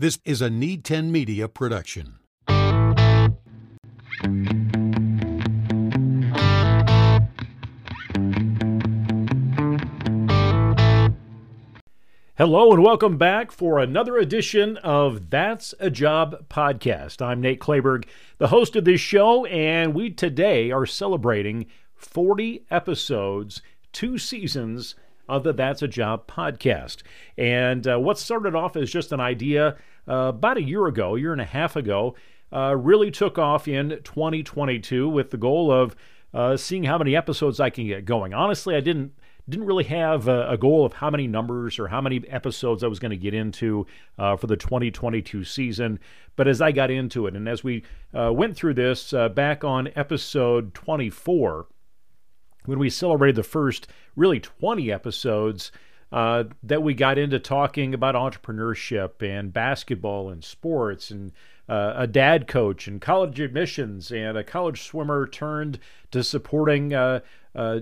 This is a Need 10 Media production. Hello and welcome back for another edition of That's a Job podcast. I'm Nate Clayberg, the host of this show, and we today are celebrating 40 episodes, two seasons of the That's a Job podcast. And uh, what started off as just an idea uh, about a year ago, a year and a half ago, uh, really took off in 2022 with the goal of uh, seeing how many episodes I can get going. Honestly, I didn't didn't really have a, a, goal of how many numbers or how many episodes I was going to get into uh, for the 2022 season. But as I got into it, and as we uh, went through this uh, back on episode 24, when we celebrated the first really 20 episodes, uh, that we got into talking about entrepreneurship and basketball and sports and uh, a dad coach and college admissions and a college swimmer turned to supporting uh, uh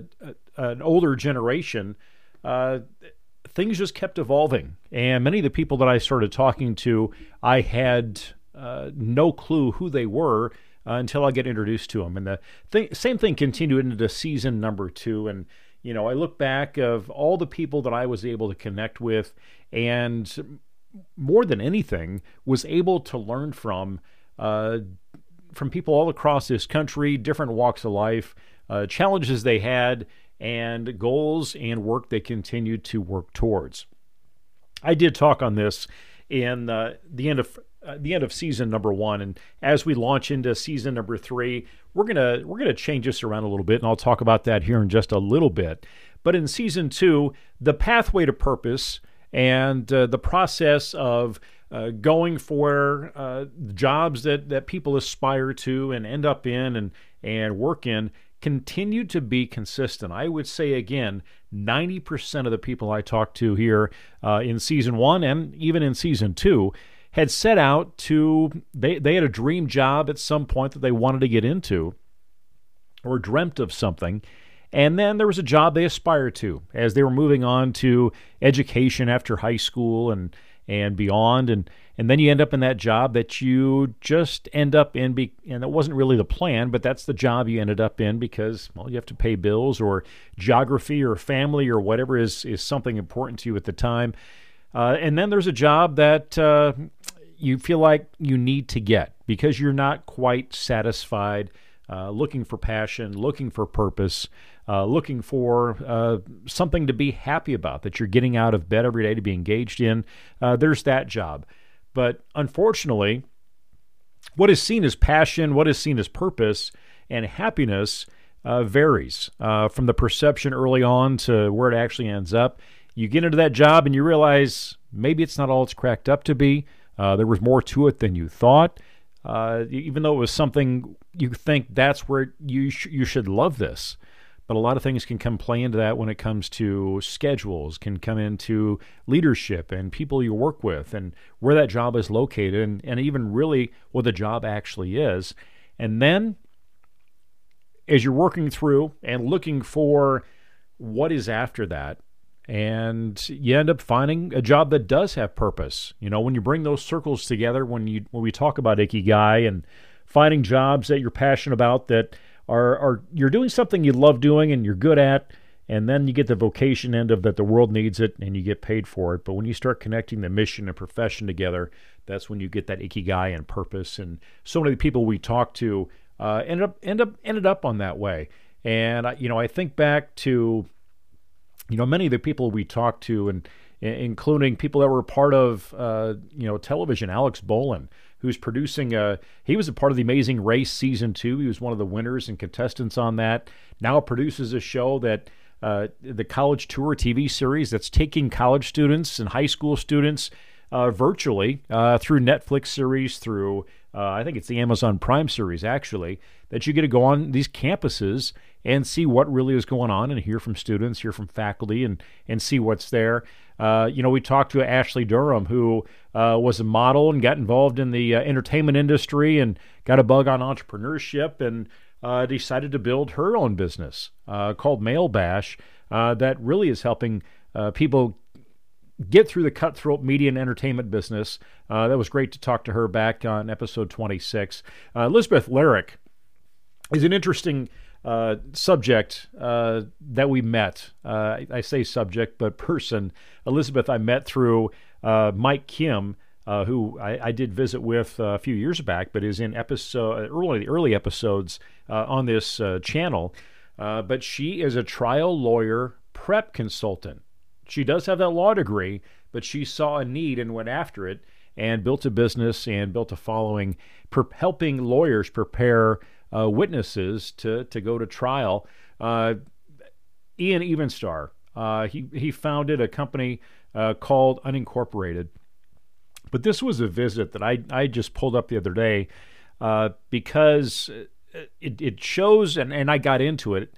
an older generation, uh, things just kept evolving. And many of the people that I started talking to, I had uh, no clue who they were until I get introduced to them. And the th- same thing continued into season number two. And you know, I look back of all the people that I was able to connect with, and more than anything, was able to learn from. Uh, from people all across this country, different walks of life, uh, challenges they had, and goals and work they continued to work towards. I did talk on this in uh, the end of uh, the end of season number one, and as we launch into season number three, we're gonna we're gonna change this around a little bit, and I'll talk about that here in just a little bit. But in season two, the pathway to purpose and uh, the process of uh, going for uh, jobs that, that people aspire to and end up in and, and work in continue to be consistent. I would say again, 90% of the people I talked to here uh, in season one and even in season two had set out to, they, they had a dream job at some point that they wanted to get into or dreamt of something. And then there was a job they aspired to as they were moving on to education after high school and, and beyond. And, and then you end up in that job that you just end up in be, and it wasn't really the plan but that's the job you ended up in because well you have to pay bills or geography or family or whatever is is something important to you at the time uh, and then there's a job that uh, you feel like you need to get because you're not quite satisfied uh, looking for passion looking for purpose uh, looking for uh, something to be happy about that you're getting out of bed every day to be engaged in uh, there's that job but unfortunately, what is seen as passion, what is seen as purpose and happiness uh, varies uh, from the perception early on to where it actually ends up. You get into that job and you realize maybe it's not all it's cracked up to be. Uh, there was more to it than you thought. Uh, even though it was something you think that's where you sh- you should love this, but a lot of things can come play into that when it comes to schedules, can come into leadership and people you work with and where that job is located and, and even really what the job actually is. And then as you're working through and looking for what is after that, and you end up finding a job that does have purpose. You know, when you bring those circles together, when you when we talk about ikigai and finding jobs that you're passionate about that are, are you're doing something you love doing and you're good at, and then you get the vocation end of that the world needs it and you get paid for it. But when you start connecting the mission and profession together, that's when you get that ikigai and purpose. And so many people we talked to uh, ended up end up ended up on that way. And you know, I think back to you know many of the people we talked to, and including people that were part of uh, you know television. Alex Boylan, who's producing a. He was a part of the Amazing Race season two. He was one of the winners and contestants on that. Now produces a show that. Uh, the college tour TV series that's taking college students and high school students uh, virtually uh, through Netflix series, through uh, I think it's the Amazon Prime series actually, that you get to go on these campuses and see what really is going on and hear from students, hear from faculty, and and see what's there. Uh, you know, we talked to Ashley Durham, who uh, was a model and got involved in the uh, entertainment industry and got a bug on entrepreneurship and uh, decided to build her own business uh, called Mail Bash that really is helping people get through the cutthroat media and entertainment business. Uh, that was great to talk to her back on episode 26. Uh, Elizabeth Lyric is an interesting uh, subject uh, that we met. Uh, I, I, say subject, but person. Elizabeth, I met through uh, Mike Kim. who I, I, did visit with a few years back, but is in episode early the early episodes on this channel. but she is a trial lawyer prep consultant. She does have that law degree, but she saw a need and went after it and built a business and built a following, per- helping lawyers prepare uh, witnesses to, to go to trial. Uh, Ian Evenstar, uh, he, he founded a company uh, called Unincorporated. But this was a visit that I, I just pulled up the other day uh, because it, it shows, and, and I got into it,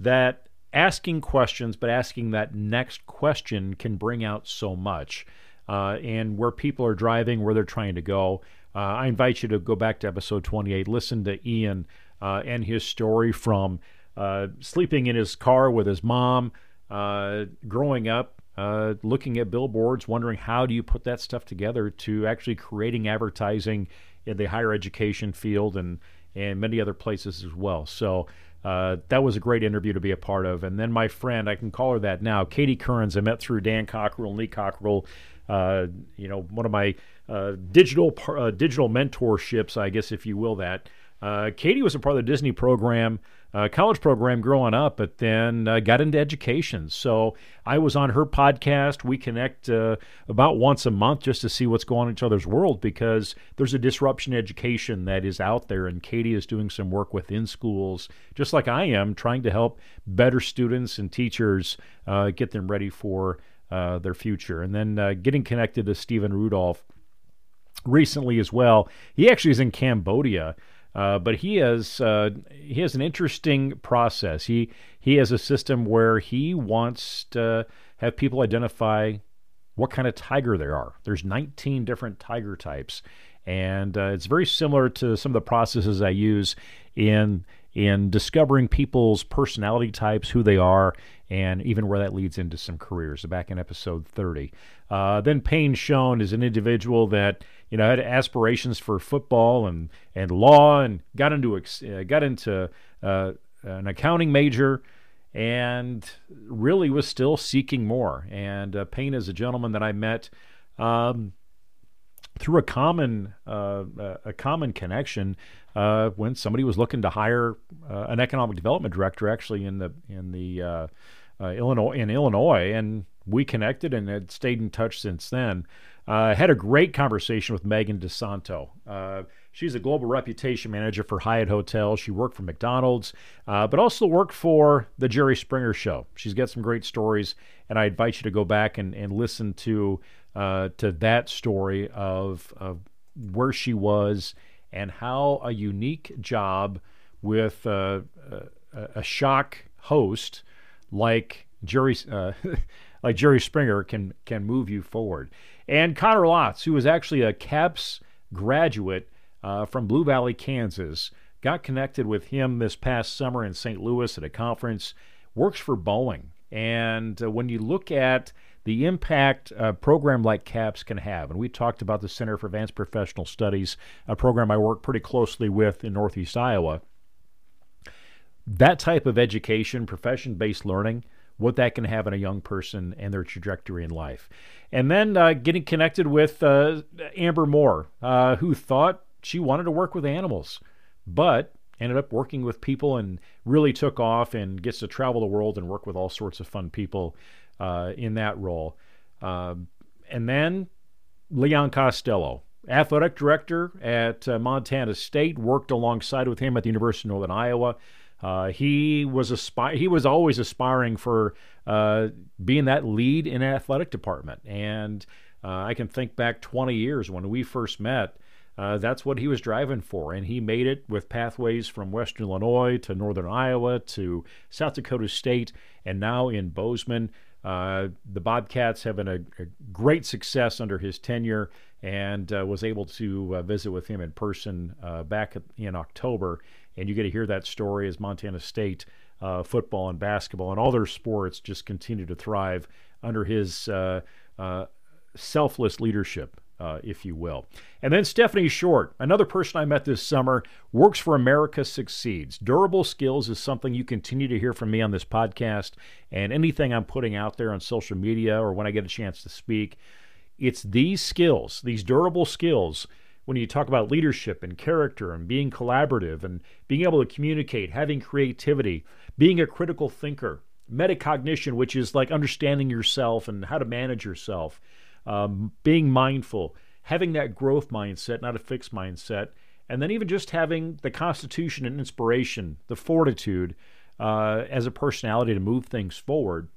that asking questions, but asking that next question can bring out so much. Uh, and where people are driving, where they're trying to go. Uh, I invite you to go back to episode 28, listen to Ian uh, and his story from uh, sleeping in his car with his mom, uh, growing up, uh, looking at billboards, wondering how do you put that stuff together to actually creating advertising in the higher education field and, and many other places as well. So, uh, that was a great interview to be a part of. And then my friend, I can call her that now, Katie Kearns, I met through Dan Cockerell and Lee Cockerell. Uh, you know, one of my uh, digital uh, digital mentorships, I guess, if you will. That uh, Katie was a part of the Disney program uh, college program growing up, but then uh, got into education. So I was on her podcast. We connect uh, about once a month just to see what's going on in each other's world because there's a disruption education that is out there, and Katie is doing some work within schools, just like I am, trying to help better students and teachers uh, get them ready for uh, their future. And then getting connected to Stephen Rudolph recently as well. He actually is in Cambodia. Uh, but he has uh, he has an interesting process. He he has a system where he wants to have people identify what kind of tiger there are. There's 19 different tiger types, and uh, it's very similar to some of the processes I use in in discovering people's personality types, who they are, and even where that leads into some careers. Back in episode 30. Uh, then Payne Schoen is an individual that you know had aspirations for football and and law, and got into uh, got into uh, an accounting major, and really was still seeking more. And uh, Payne is a gentleman that I met. Um, through a common uh, a common connection uh, when somebody was looking to hire uh, an economic development director actually in the in the uh, uh, Illinois in Illinois and we connected and had stayed in touch since then. Uh, had a great conversation with Megan DeSanto. she's a global reputation manager for Hyatt Hotels. She worked for McDonald's, but also worked for the Jerry Springer Show. She's got some great stories, and I invite you to go back and, and listen to uh, to that story of, of where she was and how a unique job with uh, a, a, shock host like Jerry uh, like Jerry Springer can can move you forward. And Connor Lotz, who was actually a CAPS graduate uh, from Blue Valley, Kansas, got connected with him this past summer in St. Louis at a conference. Works for Boeing, and uh, when you look at the impact a program like CAPS can have. And we talked about the Center for Advanced Professional Studies, a program I work pretty closely with in Northeast Iowa. That type of education, profession based learning, what that can have on a young person and their trajectory in life. And then uh, getting connected with uh, Amber Moore, uh, who thought she wanted to work with animals, but ended up working with people and really took off and gets to travel the world and work with all sorts of fun people uh, in that role. Um, and then Leon Costello, athletic director at uh, Montana State, worked alongside with him at the University of Northern Iowa. Uh, he was aspi- he was always aspiring for uh, being that lead in athletic department, and uh, I can think back 20 years when we first met. Uh, that's what he was driving for, and he made it with pathways from Western Illinois to Northern Iowa to South Dakota State, and now in Bozeman. Uh, the Bobcats having a, a, great success under his tenure and uh, was able to visit with him in person back in October. And you get to hear that story as Montana State uh, football and basketball and all their sports just continue to thrive under his uh, selfless leadership uh, if you will. And then Stephanie Short, another person I met this summer, works for America Succeeds. Durable skills is something you continue to hear from me on this podcast and anything I'm putting out there on social media or when I get a chance to speak. It's these skills, these durable skills, when you talk about leadership and character and being collaborative and being able to communicate, having creativity, being a critical thinker, metacognition, which is like understanding yourself and how to manage yourself um, being mindful, having that growth mindset, not a fixed mindset, and then even just having the constitution and inspiration, the fortitude uh, as a personality to move things forward.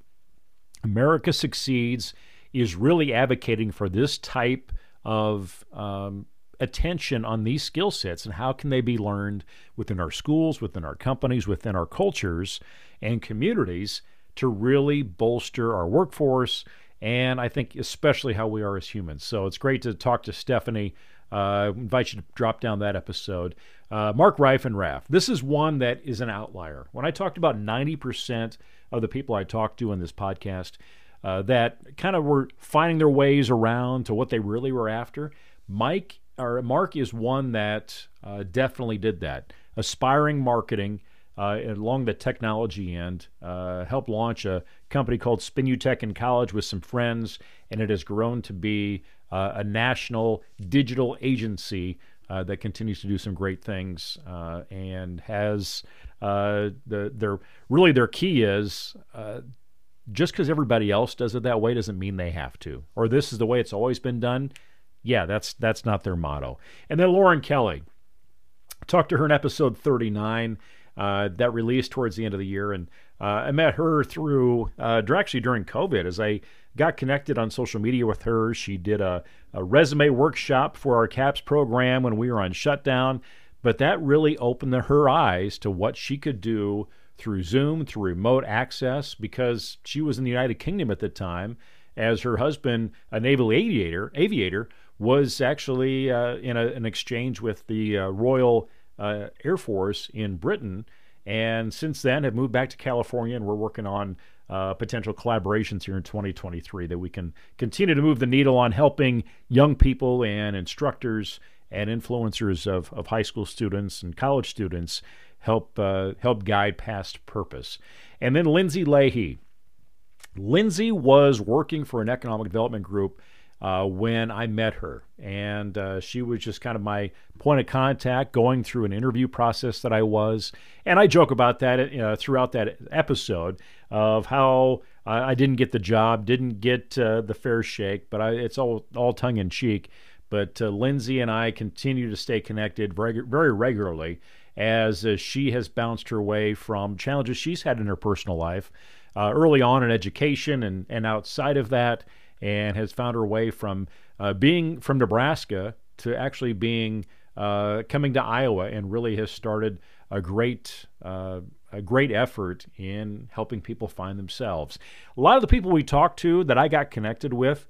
America Succeeds is really advocating for this type of um, attention on these skill sets and how can they be learned within our schools, within our companies, within our cultures and communities to really bolster our workforce and I think especially how we are as humans. So it's great to talk to Stephanie. Uh, I invite you to drop down that episode. Uh, Mark Reifenrath. This is one that is an outlier. When I talked about 90% of the people I talked to in this podcast uh, that kind of were finding their ways around to what they really were after, Mike or Mark is one that uh, definitely did that. Aspiring marketing uh, along the technology end, uh, helped launch a company called Spinutech in college with some friends, and it has grown to be uh, a national digital agency uh, that continues to do some great things uh, and has the their really their key is just because everybody else does it that way doesn't mean they have to, or this is the way it's always been done. Yeah, that's that's not their motto. And then Lauren Kelly, talked to her in episode 39 uh, that released towards the end of the year. And uh, I met her through, uh, actually during COVID, as I got connected on social media with her. She did a, a resume workshop for our CAPS program when we were on shutdown. But that really opened her eyes to what she could do through Zoom, through remote access, because she was in the United Kingdom at the time, as her husband, a naval aviator, aviator was actually uh, in a, an exchange with the uh, Royal uh, Air Force in Britain, and since then have moved back to California, and we're working on uh, potential collaborations here in 2023 that we can continue to move the needle on helping young people and instructors and influencers of, of high school students and college students help uh, help guide past purpose. And then Lindsay Leahy. Lindsay was working for an economic development group uh, when I met her. And uh, she was just kind of my point of contact going through an interview process that I was. And I joke about that uh, throughout that episode of how I didn't get the job, didn't get uh, the fair shake, but I, it's all, all tongue in cheek. But uh, Lindsay and I continue to stay connected very, very regularly as uh, she has bounced her way from challenges she's had in her personal life. early on in education and, and outside of that, and has found her way from uh, being from Nebraska to actually being uh, coming to Iowa and really has started a great uh, a great effort in helping people find themselves. A lot of the people we talked to that I got connected with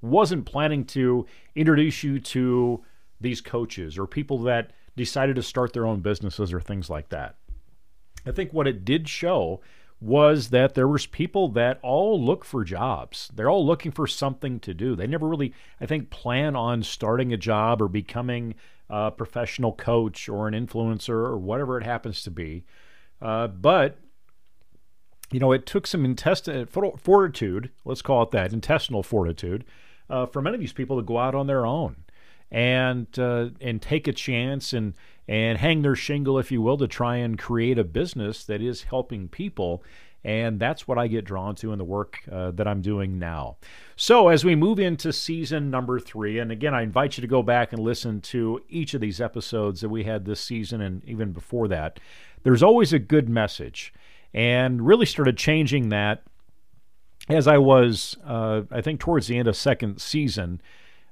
wasn't planning to introduce you to these coaches or people that decided to start their own businesses or things like that. I think what it did show was that there was people that all look for jobs. They're all looking for something to do. They never really, I think, plan on starting a job or becoming a professional coach or an influencer or whatever it happens to be. Uh, but you know, it took some intestinal fortitude, let's call it that, intestinal fortitude, uh, for many of these people to go out on their own and uh, and take a chance and and hang their shingle, if you will, to try and create a business that is helping people. And that's what I get drawn to in the work uh, that I'm doing now. So, as we move into season number three, and again, I invite you to go back and listen to each of these episodes that we had this season and even before that, there's always a good message. And really started changing that as I was, uh, I think, towards the end of second season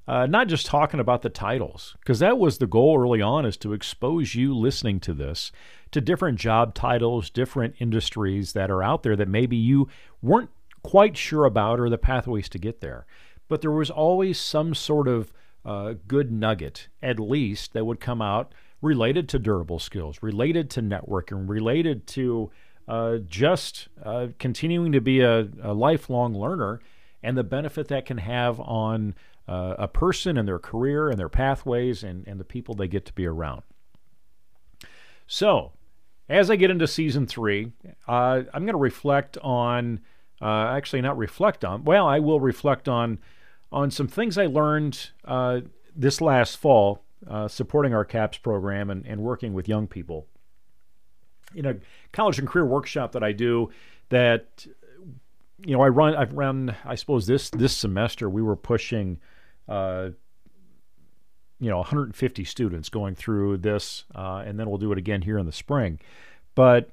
uh, not just talking about the titles, because that was the goal early on is to expose you listening to this to different job titles, different industries that are out there that maybe you weren't quite sure about or the pathways to get there. But there was always some sort of uh, good nugget, at least, that would come out related to durable skills, related to networking, related to uh, just uh, continuing to be a, a lifelong learner and the benefit that can have on uh, a person and their career and their pathways and, and the people they get to be around. So, as I get into season three, uh, I'm going to reflect on, uh, actually, not reflect on, well, I will reflect on on some things I learned uh, this last fall uh, supporting our CAPS program and, and working with young people. In a college and career workshop that I do, that you know, I run. I've run. I suppose this this semester we were pushing, uh, you know, 150 students going through this, uh, and then we'll do it again here in the spring. But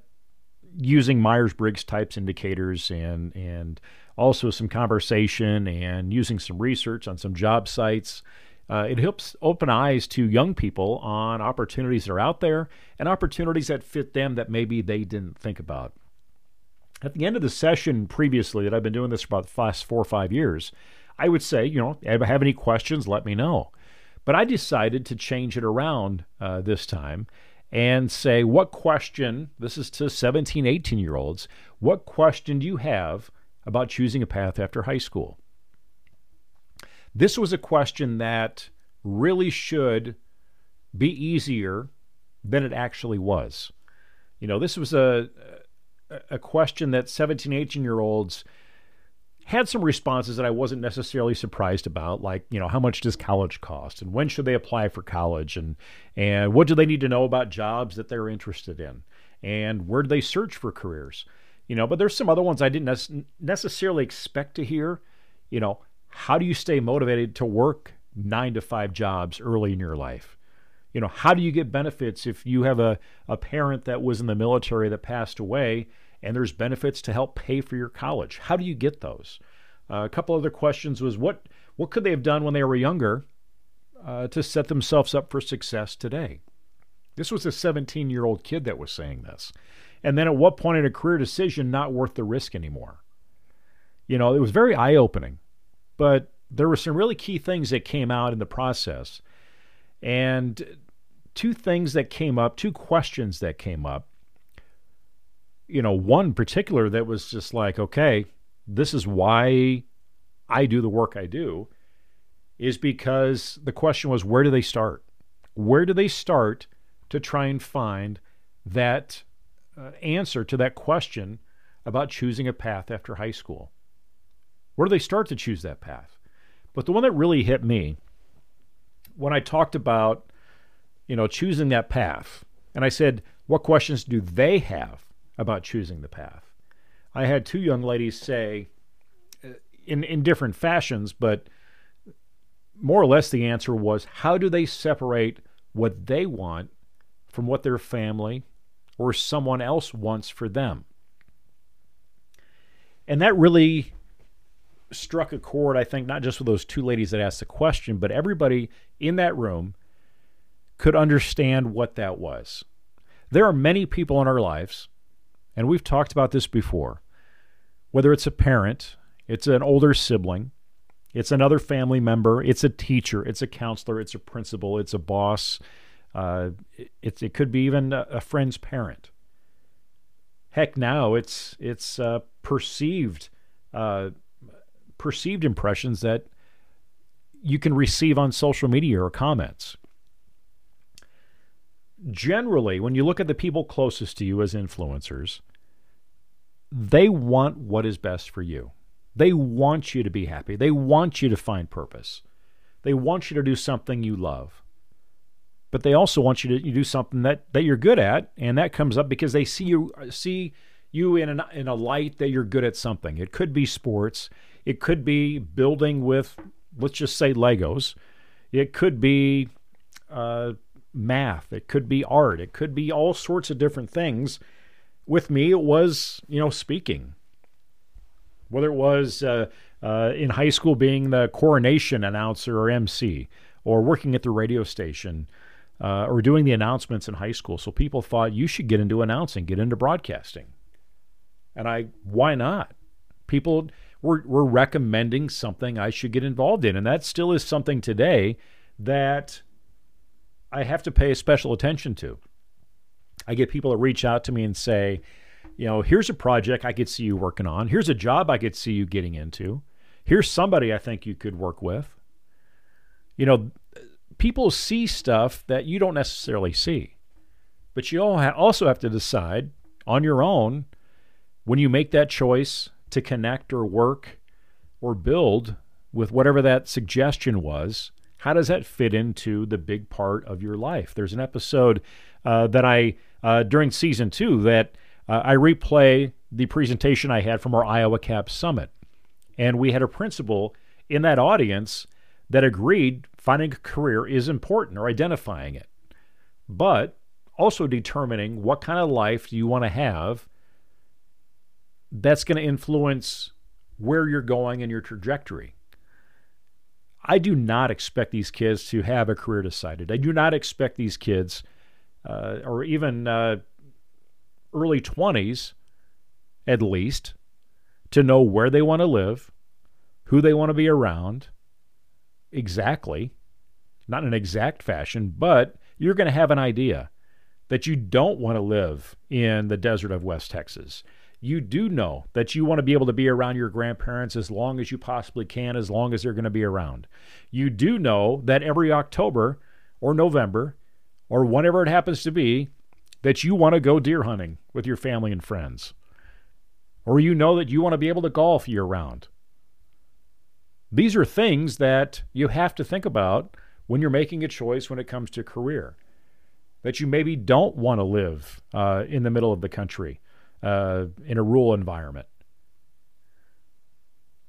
using Myers Briggs types indicators and and also some conversation and using some research on some job sites. Uh, it helps open eyes to young people on opportunities that are out there and opportunities that fit them that maybe they didn't think about. At the end of the session previously, that I've been doing this for about the last four or five years, I would say, you know, if I have any questions, let me know. But I decided to change it around uh, this time and say, what question, this is to 17, 18 year olds, what question do you have about choosing a path after high school? This was a question that really should be easier than it actually was. You know, this was a a question that 17, 18 year olds had some responses that I wasn't necessarily surprised about, like, you know, how much does college cost and when should they apply for college and and what do they need to know about jobs that they're interested in and where do they search for careers? you know but there's some other ones i didn't necessarily expect to hear you know how do you stay motivated to work nine to five jobs early in your life you know how do you get benefits if you have a, a parent that was in the military that passed away and there's benefits to help pay for your college how do you get those uh, a couple other questions was what what could they have done when they were younger uh, to set themselves up for success today this was a 17 year old kid that was saying this and then at what point in a career decision not worth the risk anymore? You know, it was very eye opening, but there were some really key things that came out in the process. And two things that came up, two questions that came up. You know, one particular that was just like, okay, this is why I do the work I do, is because the question was, where do they start? Where do they start to try and find that uh, answer to that question about choosing a path after high school. Where do they start to choose that path? But the one that really hit me when I talked about, you know, choosing that path, and I said, what questions do they have about choosing the path? I had two young ladies say, uh, in in different fashions, but more or less the answer was, how do they separate what they want from what their family or someone else wants for them. And that really struck a chord, I think, not just with those two ladies that asked the question, but everybody in that room could understand what that was. There are many people in our lives, and we've talked about this before, whether it's a parent, it's an older sibling, it's another family member, it's a teacher, it's a counselor, it's a principal, it's a boss, uh, it, it could be even a, a, friend's parent. Heck, now it's it's uh, perceived uh, perceived impressions that you can receive on social media or comments. Generally, when you look at the people closest to you as influencers, they want what is best for you. They want you to be happy. They want you to find purpose. They want you to do something you love but they also want you to do something that, that you're good at, and that comes up because they see you see you in an, in a light that you're good at something. It could be sports, it could be building with let's just say Legos, it could be uh, math, it could be art, it could be all sorts of different things. With me, it was you know speaking. Whether it was uh, uh, in high school being the coronation announcer or MC, or working at the radio station, uh, or doing the announcements in high school. So people thought you should get into announcing, get into broadcasting. And I, why not? People were, were recommending something I should get involved in. And that still is something today that I have to pay special attention to. I get people that reach out to me and say, you know, here's a project I could see you working on. Here's a job I could see you getting into. here's somebody I think you could work with. You know, people see stuff that you don't necessarily see, but you also have to decide on your own when you make that choice to connect or work or build with whatever that suggestion was. How does that fit into the big part of your life? There's an episode uh, that I, uh, during season two, that uh, I replay the presentation I had from our Iowa Cap Summit. And we had a principal in that audience that agreed finding a career is important or identifying it, but also determining what kind of life you want to have that's going to influence where you're going and your trajectory. I do not expect these kids to have a career decided. I do not expect these kids, uh, or even uh, early 20s at least, to know where they want to live, who they want to be around, exactly, not in an exact fashion, but you're going to have an idea that you don't want to live in the desert of West Texas. You do know that you want to be able to be around your grandparents as long as you possibly can, as long as they're going to be around. You do know that every October or November or whenever it happens to be, that you want to go deer hunting with your family and friends. Or you know that you want to be able to golf year round. These are things that you have to think about when you're making a choice when it comes to career. That you maybe don't want to live uh, in the middle of the country uh, in a rural environment,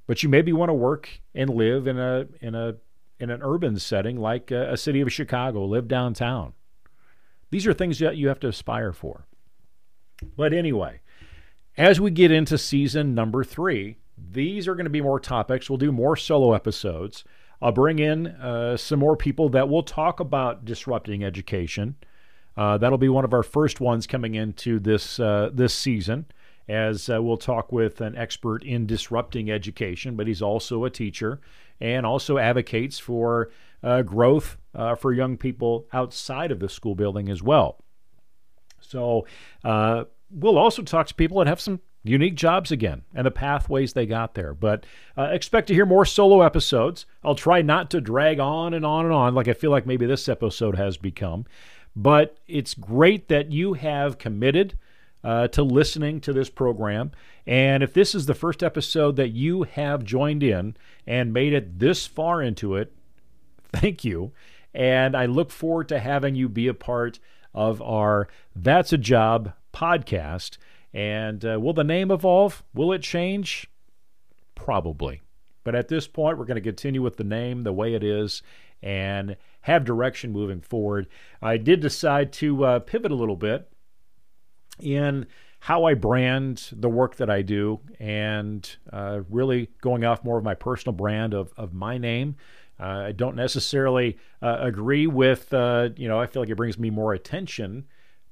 but you maybe want to work and live in a in a in an urban setting like a, a city of Chicago, live downtown. These are things that you have to aspire for. But anyway, as we get into season number three, these are going to be more topics. We'll do more solo episodes. I'll bring in uh, some more people that will talk about disrupting education. Uh, that'll be one of our first ones coming into this uh, this season, as uh, we'll talk with an expert in disrupting education. But he's also a teacher and also advocates for uh, growth uh, for young people outside of the school building as well. So we'll also talk to people that have some unique jobs again and the pathways they got there. But uh, expect to hear more solo episodes. I'll try not to drag on and on and on like I feel like maybe this episode has become. But it's great that you have committed uh, to listening to this program. And if this is the first episode that you have joined in and made it this far into it, thank you. And I look forward to having you be a part of our That's a Job podcast. And uh, will the name evolve? Will it change? Probably. But at this point, we're going to continue with the name the way it is and have direction moving forward. I did decide to uh, pivot a little bit in how I brand the work that I do and uh, really going off more of my personal brand of, of my name. Uh, I don't necessarily uh, agree with, uh, you know, I feel like it brings me more attention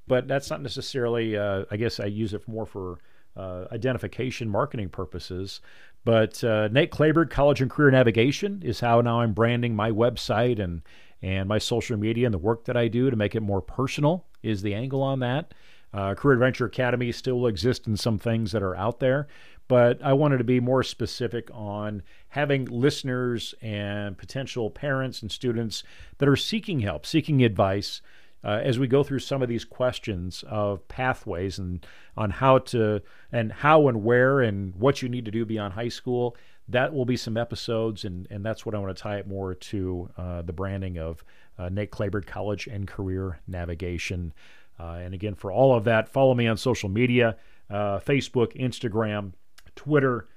but that's not necessarily. Uh, I guess I use it more for uh, identification marketing purposes. But uh, Nate Clayberg College and Career Navigation is how now I'm branding my website and and my social media and the work that I do to make it more personal is the angle on that. Uh, Career Adventure Academy still exists in some things that are out there, but I wanted to be more specific on having listeners and potential parents and students that are seeking help, seeking advice uh, as we go through some of these questions of pathways and on how to and how and where and what you need to do beyond high school. That will be some episodes, and, and that's what I want to tie it more to uh, the branding of uh, Nate Clayberg College and Career Navigation. Uh, and again, for all of that, follow me on social media uh, Facebook, Instagram, Twitter,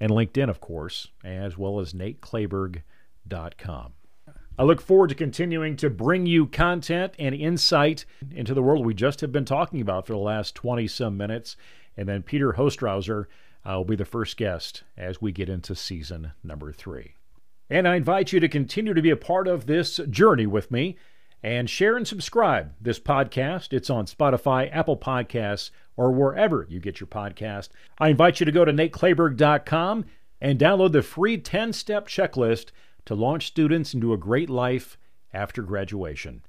and LinkedIn, of course, as well as nateclayberg.com. I look forward to continuing to bring you content and insight into the world we just have been talking about for the last 20 some minutes. And then Peter Hostrawser will be the first guest as we get into season number three. And I invite you to continue to be a part of this journey with me and share and subscribe this podcast. It's on Spotify, Apple Podcasts, or wherever you get your podcast. I invite you to go to nateclayberg.com and download the free 10 step checklist to launch students into a great life after graduation.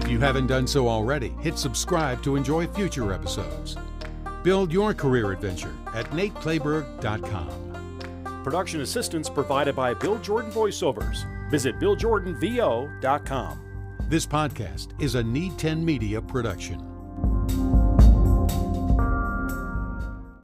If you haven't done so already, hit subscribe to enjoy future episodes. Build your career adventure at nateclayberg.com. Production assistance provided by Bill Jordan Voiceovers. Visit BillJordanVO.com. This podcast is a Need 10 Media production.